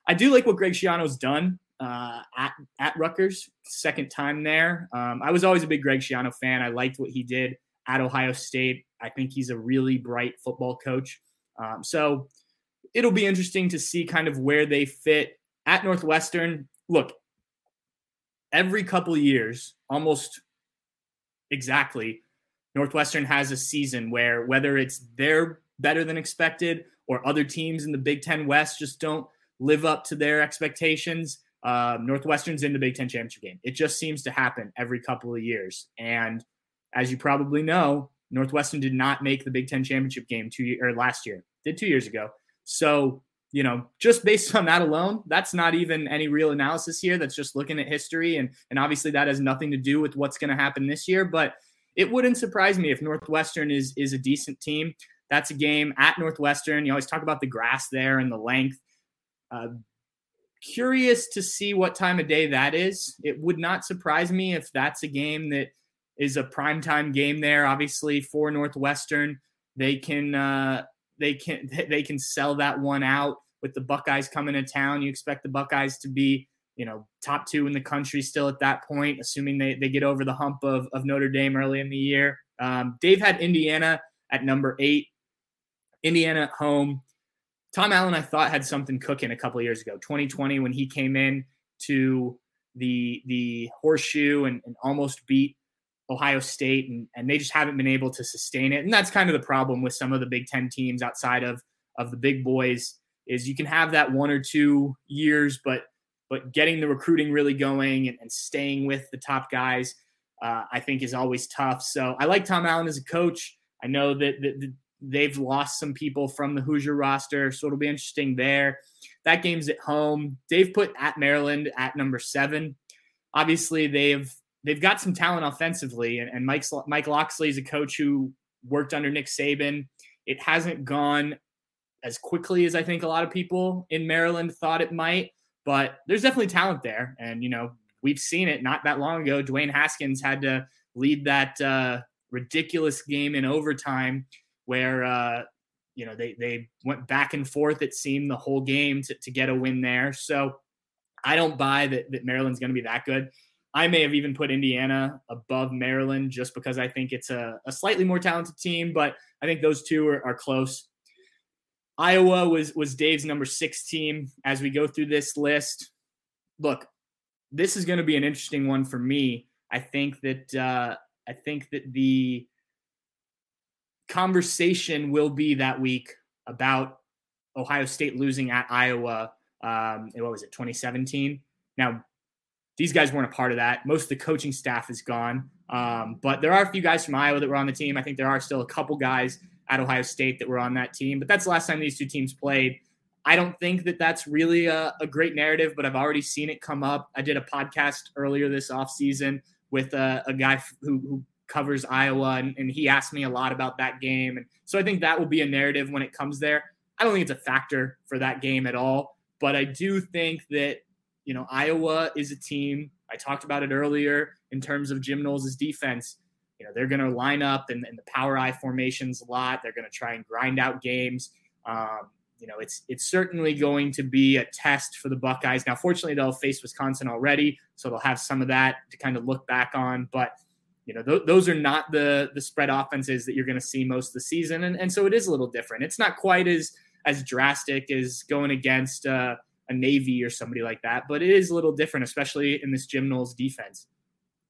I do like what Greg Schiano's done uh, at at Rutgers, second time there. Um, I was always a big Greg Schiano fan. I liked what he did at Ohio State. I think he's a really bright football coach. Um, so it'll be interesting to see kind of where they fit at Northwestern. Look, every couple years, almost exactly, Northwestern has a season where whether it's they're better than expected, or other teams in the Big Ten West just don't live up to their expectations. Uh, Northwestern's in the Big Ten championship game. It just seems to happen every couple of years. And as you probably know, Northwestern did not make the Big Ten championship game two or last year, did two years ago. So you know, just based on that alone, that's not even any real analysis here. That's just looking at history, and and obviously that has nothing to do with what's going to happen this year. But it wouldn't surprise me if Northwestern is is a decent team. That's a game at Northwestern. You always talk about the grass there and the length. Uh, curious to see what time of day that is. It would not surprise me if that's a game that is a primetime game there. Obviously, for Northwestern, they can uh, they can they can sell that one out with the Buckeyes coming to town. You expect the Buckeyes to be you know top two in the country still at that point, assuming they they get over the hump of of Notre Dame early in the year. Um, Dave had Indiana at number eight. Indiana at home. Tom Allen, I thought, had something cooking a couple years ago, 2020, when he came in to the the horseshoe and, and almost beat Ohio State, and, and they just haven't been able to sustain it. And that's kind of the problem with some of the Big Ten teams outside of of the big boys is you can have that one or two years, but but getting the recruiting really going and, and staying with the top guys, uh, I think is always tough. So I like Tom Allen as a coach. I know that, that, They've lost some people from the Hoosier roster, so it'll be interesting there. That game's at home. They've put at Maryland at number seven. Obviously, they've they've got some talent offensively, and, and Mike Mike Locksley is a coach who worked under Nick Saban. It hasn't gone as quickly as I think a lot of people in Maryland thought it might, but there's definitely talent there, and you know we've seen it not that long ago. Dwayne Haskins had to lead that uh, ridiculous game in overtime where uh, you know they they went back and forth. It seemed the whole game to, to get a win there. So I don't buy that that Maryland's going to be that good. I may have even put Indiana above Maryland just because I think it's a, a slightly more talented team, but I think those two are, are close. Iowa was was Dave's number six team. As we go through this list, look, this is going to be an interesting one for me. I think that uh, I think that the conversation will be that week about Ohio State losing at Iowa. Um, what was it, 2017? Now, these guys weren't a part of that. Most of the coaching staff is gone. Um, but there are a few guys from Iowa that were on the team. I think there are still a couple guys at Ohio State that were on that team. But that's the last time these two teams played. I don't think that that's really a, a great narrative, but I've already seen it come up. I did a podcast earlier this offseason with a, a guy who, who, covers Iowa, and, and he asked me a lot about that game. And so I think that will be a narrative when it comes there. I don't think it's a factor for that game at all, but I do think that you know, Iowa is a team. I talked about it earlier in terms of Jim Knowles' defense. You know, they're going to line up in, in, the power I formations a lot. They're going to try and grind out games. Um, you know, it's it's certainly going to be a test for the Buckeyes. Now, fortunately, they'll face Wisconsin already, so they'll have some of that to kind of look back on. But you know, th- those are not the the spread offenses that you're going to see most of the season, and and so it is a little different. It's not quite as as drastic as going against. Uh, a Navy or somebody like that. But it is a little different, especially in this Jim Knowles defense.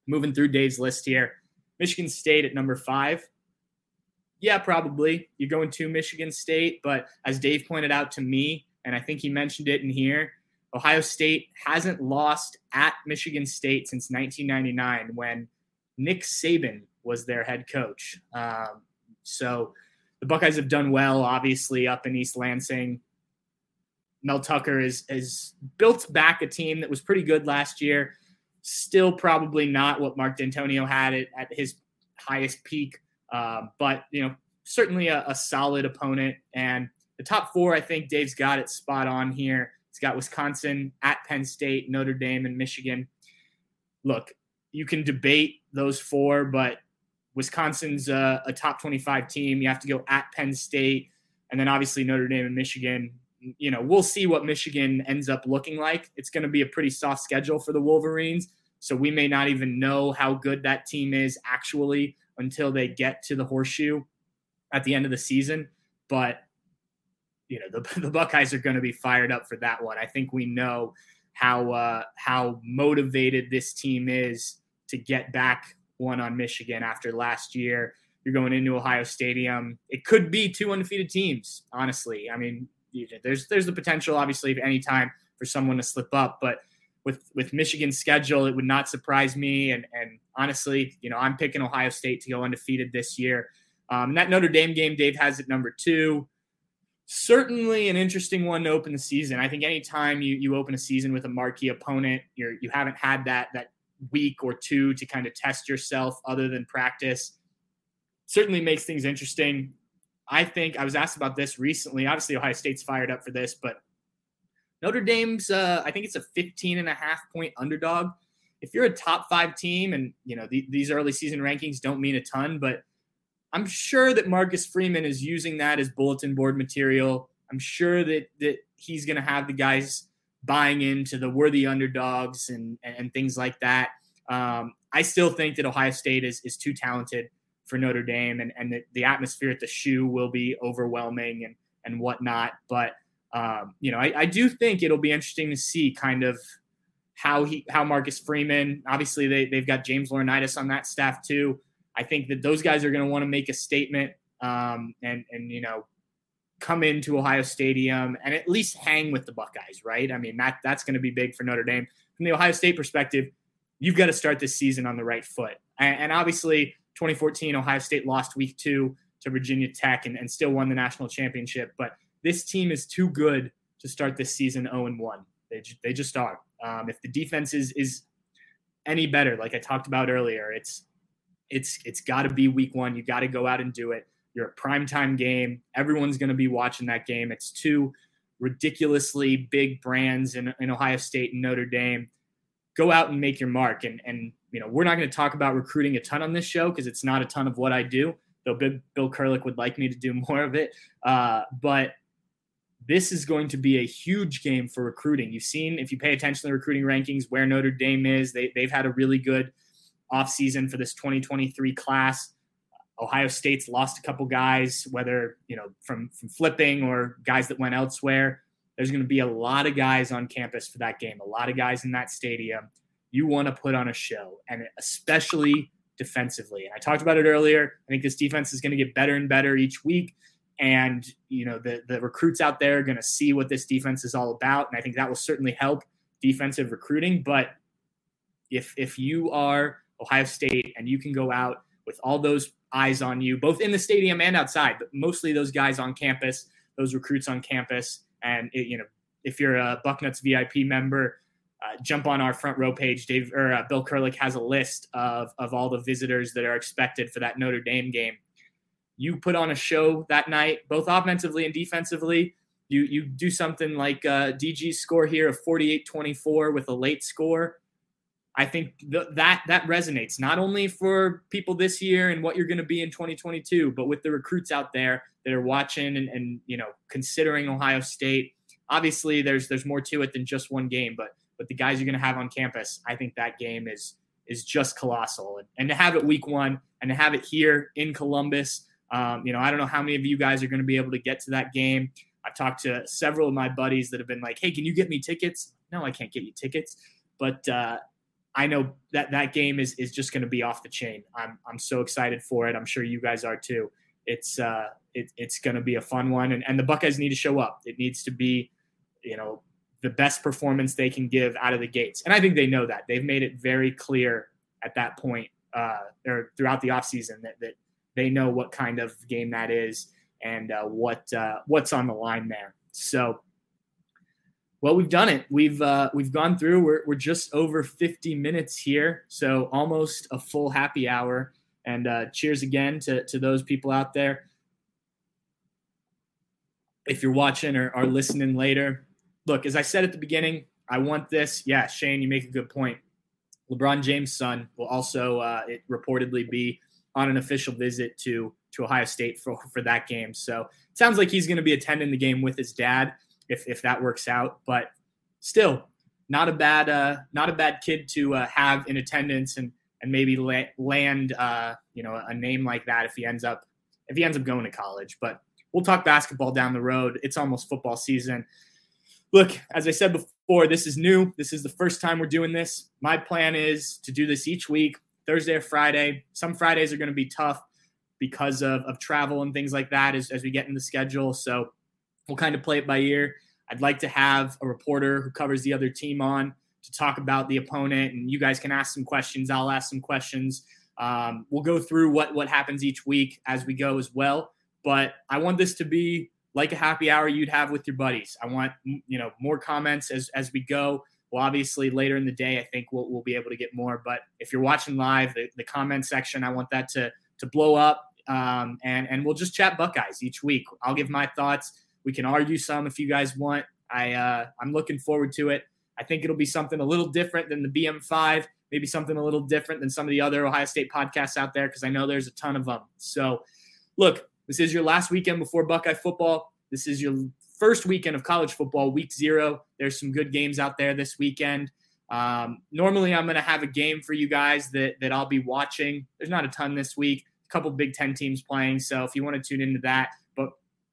Moving through Dave's list here, Michigan State at number five. Yeah, probably. You're going to Michigan State, but as Dave pointed out to me, and I think he mentioned it in here, Ohio State hasn't lost at Michigan State since 1999 when Nick Saban was their head coach. Um, so the Buckeyes have done well, obviously, up in East Lansing. Mel Tucker is is built back a team that was pretty good last year. Still probably not what Mark Dantonio had at, at his highest peak, uh, but you know certainly a, a, solid opponent. And the top four, I think Dave's got it spot on here. He's got Wisconsin at Penn State, Notre Dame, and Michigan. Look, you can debate those four, but Wisconsin's a, a top 25 team. You have to go at Penn State, and then obviously Notre Dame and Michigan you know, we'll see what Michigan ends up looking like. It's going to be a pretty soft schedule for the Wolverines. So we may not even know how good that team is actually until they get to the horseshoe at the end of the season. But, you know, the, the Buckeyes are going to be fired up for that one. I think we know how uh, how motivated this team is to get back one on Michigan after last year. You're going into Ohio Stadium. It could be two undefeated teams, honestly. I mean, there's there's the potential, obviously, of any time for someone to slip up, but with with Michigan's schedule, it would not surprise me. And and honestly, you know, I'm picking Ohio State to go undefeated this year. Um, that Notre Dame game, Dave has at number two. Certainly an interesting one to open the season. I think anytime you you open a season with a marquee opponent, you're you haven't had that that week or two to kind of test yourself other than practice. Certainly makes things interesting. I think I was asked about this recently. Obviously, Ohio State's fired up for this, but Notre Dame's, uh, I think it's a 15 and a half point underdog. If you're a top five team, and you know the, these early season rankings don't mean a ton, but I'm sure that Marcus Freeman is using that as bulletin board material. I'm sure that that he's going to have the guys buying into the worthy underdogs and and things like that. Um, I still think that Ohio State is is too talented for Notre Dame, and, and the, the atmosphere at the shoe will be overwhelming and and whatnot. But um, you know, I, I do think it'll be interesting to see kind of how he how Marcus Freeman. Obviously, they they've got James Laurinaitis on that staff too. I think that those guys are going to want to make a statement um, and and you know come into Ohio Stadium and at least hang with the Buckeyes, right? I mean that that's going to be big for Notre Dame from the Ohio State perspective. You've got to start this season on the right foot, and, and obviously 2014, Ohio State lost week two to Virginia Tech and, and still won the national championship. But this team is too good to start this season 0 and 1. They, they just are. Um, if the defense is, is any better, like I talked about earlier, it's it's it's got to be week one. You got to go out and do it. You're a primetime game. Everyone's going to be watching that game. It's two ridiculously big brands in, in Ohio State and Notre Dame. Go out and make your mark. And and you know, we're not going to talk about recruiting a ton on this show because it's not a ton of what I do. Though Bill, Bill Kurelic would like me to do more of it, uh, but this is going to be a huge game for recruiting. You've seen, if you pay attention to the recruiting rankings, where Notre Dame is. They, they've had a really good offseason for this 2023 class. Ohio State's lost a couple guys, whether you know from from flipping or guys that went elsewhere. There's going to be a lot of guys on campus for that game. A lot of guys in that stadium. You want to put on a show, and especially defensively. And I talked about it earlier. I think this defense is going to get better and better each week. And you know the the recruits out there are going to see what this defense is all about, and I think that will certainly help defensive recruiting. But if if you are Ohio State and you can go out with all those eyes on you, both in the stadium and outside, but mostly those guys on campus, those recruits on campus. And, it, you know, if you're a Bucknuts VIP member, uh, jump on our front row page. Dave or uh, Bill Kurelic has a list of, of all the visitors that are expected for that Notre Dame game. You put on a show that night, both offensively and defensively. You, you do something like uh, DG's score here of 48 24 with a late score I think th- that that resonates not only for people this year and what you're going to be in 2022, but with the recruits out there that are watching and, and you know considering Ohio State. Obviously, there's there's more to it than just one game, but but the guys you're going to have on campus, I think that game is is just colossal. And, and to have it week one and to have it here in Columbus, um, you know, I don't know how many of you guys are going to be able to get to that game. I've talked to several of my buddies that have been like, "Hey, can you get me tickets?" No, I can't get you tickets, but uh, I know that that game is is just going to be off the chain. I'm I'm so excited for it. I'm sure you guys are too. It's uh it, it's going to be a fun one, and and the Buckeyes need to show up. It needs to be, you know, the best performance they can give out of the gates, and I think they know that. They've made it very clear at that point, uh, or throughout the offseason that that they know what kind of game that is and uh, what uh, what's on the line there. So well, we've done it. We've uh, we've gone through. We're we're just over 50 minutes here, so almost a full happy hour. And uh, cheers again to to those people out there. If you're watching or listening later, look. As I said at the beginning, I want this. Yeah, Shane, you make a good point. LeBron James' son will also uh, it reportedly be on an official visit to to Ohio State for for that game. So it sounds like he's going to be attending the game with his dad if if that works out. But still, not a bad uh, not a bad kid to uh, have in attendance and and maybe la- land uh, you know a name like that if he ends up if he ends up going to college. But we'll talk basketball down the road. It's almost football season. Look, as I said before, this is new. This is the first time we're doing this. My plan is to do this each week, Thursday or Friday. Some Fridays are going to be tough because of, of travel and things like that as, as we get in the schedule. So We'll kind of play it by ear. I'd like to have a reporter who covers the other team on to talk about the opponent, and you guys can ask some questions. I'll ask some questions. Um, we'll go through what what happens each week as we go as well. But I want this to be like a happy hour you'd have with your buddies. I want you know more comments as as we go. Well, obviously later in the day, I think we'll we'll be able to get more. But if you're watching live, the, the comment section, I want that to to blow up. Um, and and we'll just chat Buckeyes each week. I'll give my thoughts. We can argue some if you guys want. I uh, I'm looking forward to it. I think it'll be something a little different than the BM5, maybe something a little different than some of the other Ohio State podcasts out there because I know there's a ton of them. So, look, this is your last weekend before Buckeye football. This is your first weekend of college football, week zero. There's some good games out there this weekend. Um, normally, I'm going to have a game for you guys that that I'll be watching. There's not a ton this week. A couple Big Ten teams playing, so if you want to tune into that, but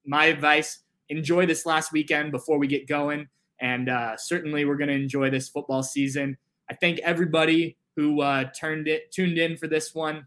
my advice enjoy this last weekend before we get going. And uh, certainly, we're going to enjoy this football season. I thank everybody who uh, turned it tuned in for this one,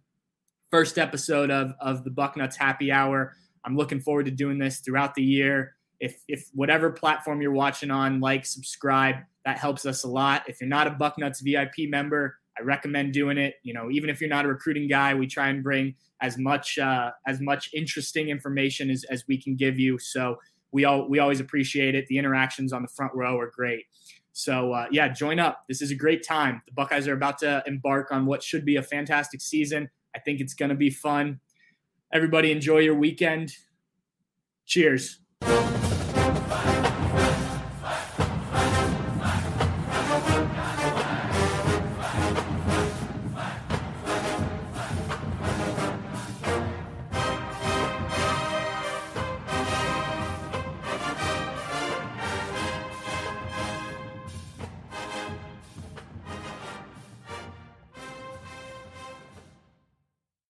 first episode of of the Bucknuts Happy Hour. I'm looking forward to doing this throughout the year. If if whatever platform you're watching on, like, subscribe, that helps us a lot. If you're not a Bucknuts VIP member, I recommend doing it. You know, even if you're not a recruiting guy, we try and bring as much uh, as much interesting information as, as we can give you. So we all we always appreciate it. The interactions on the front row are great. So uh, yeah, join up. This is a great time. The Buckeyes are about to embark on what should be a fantastic season. I think it's going to be fun. Everybody enjoy your weekend. Cheers.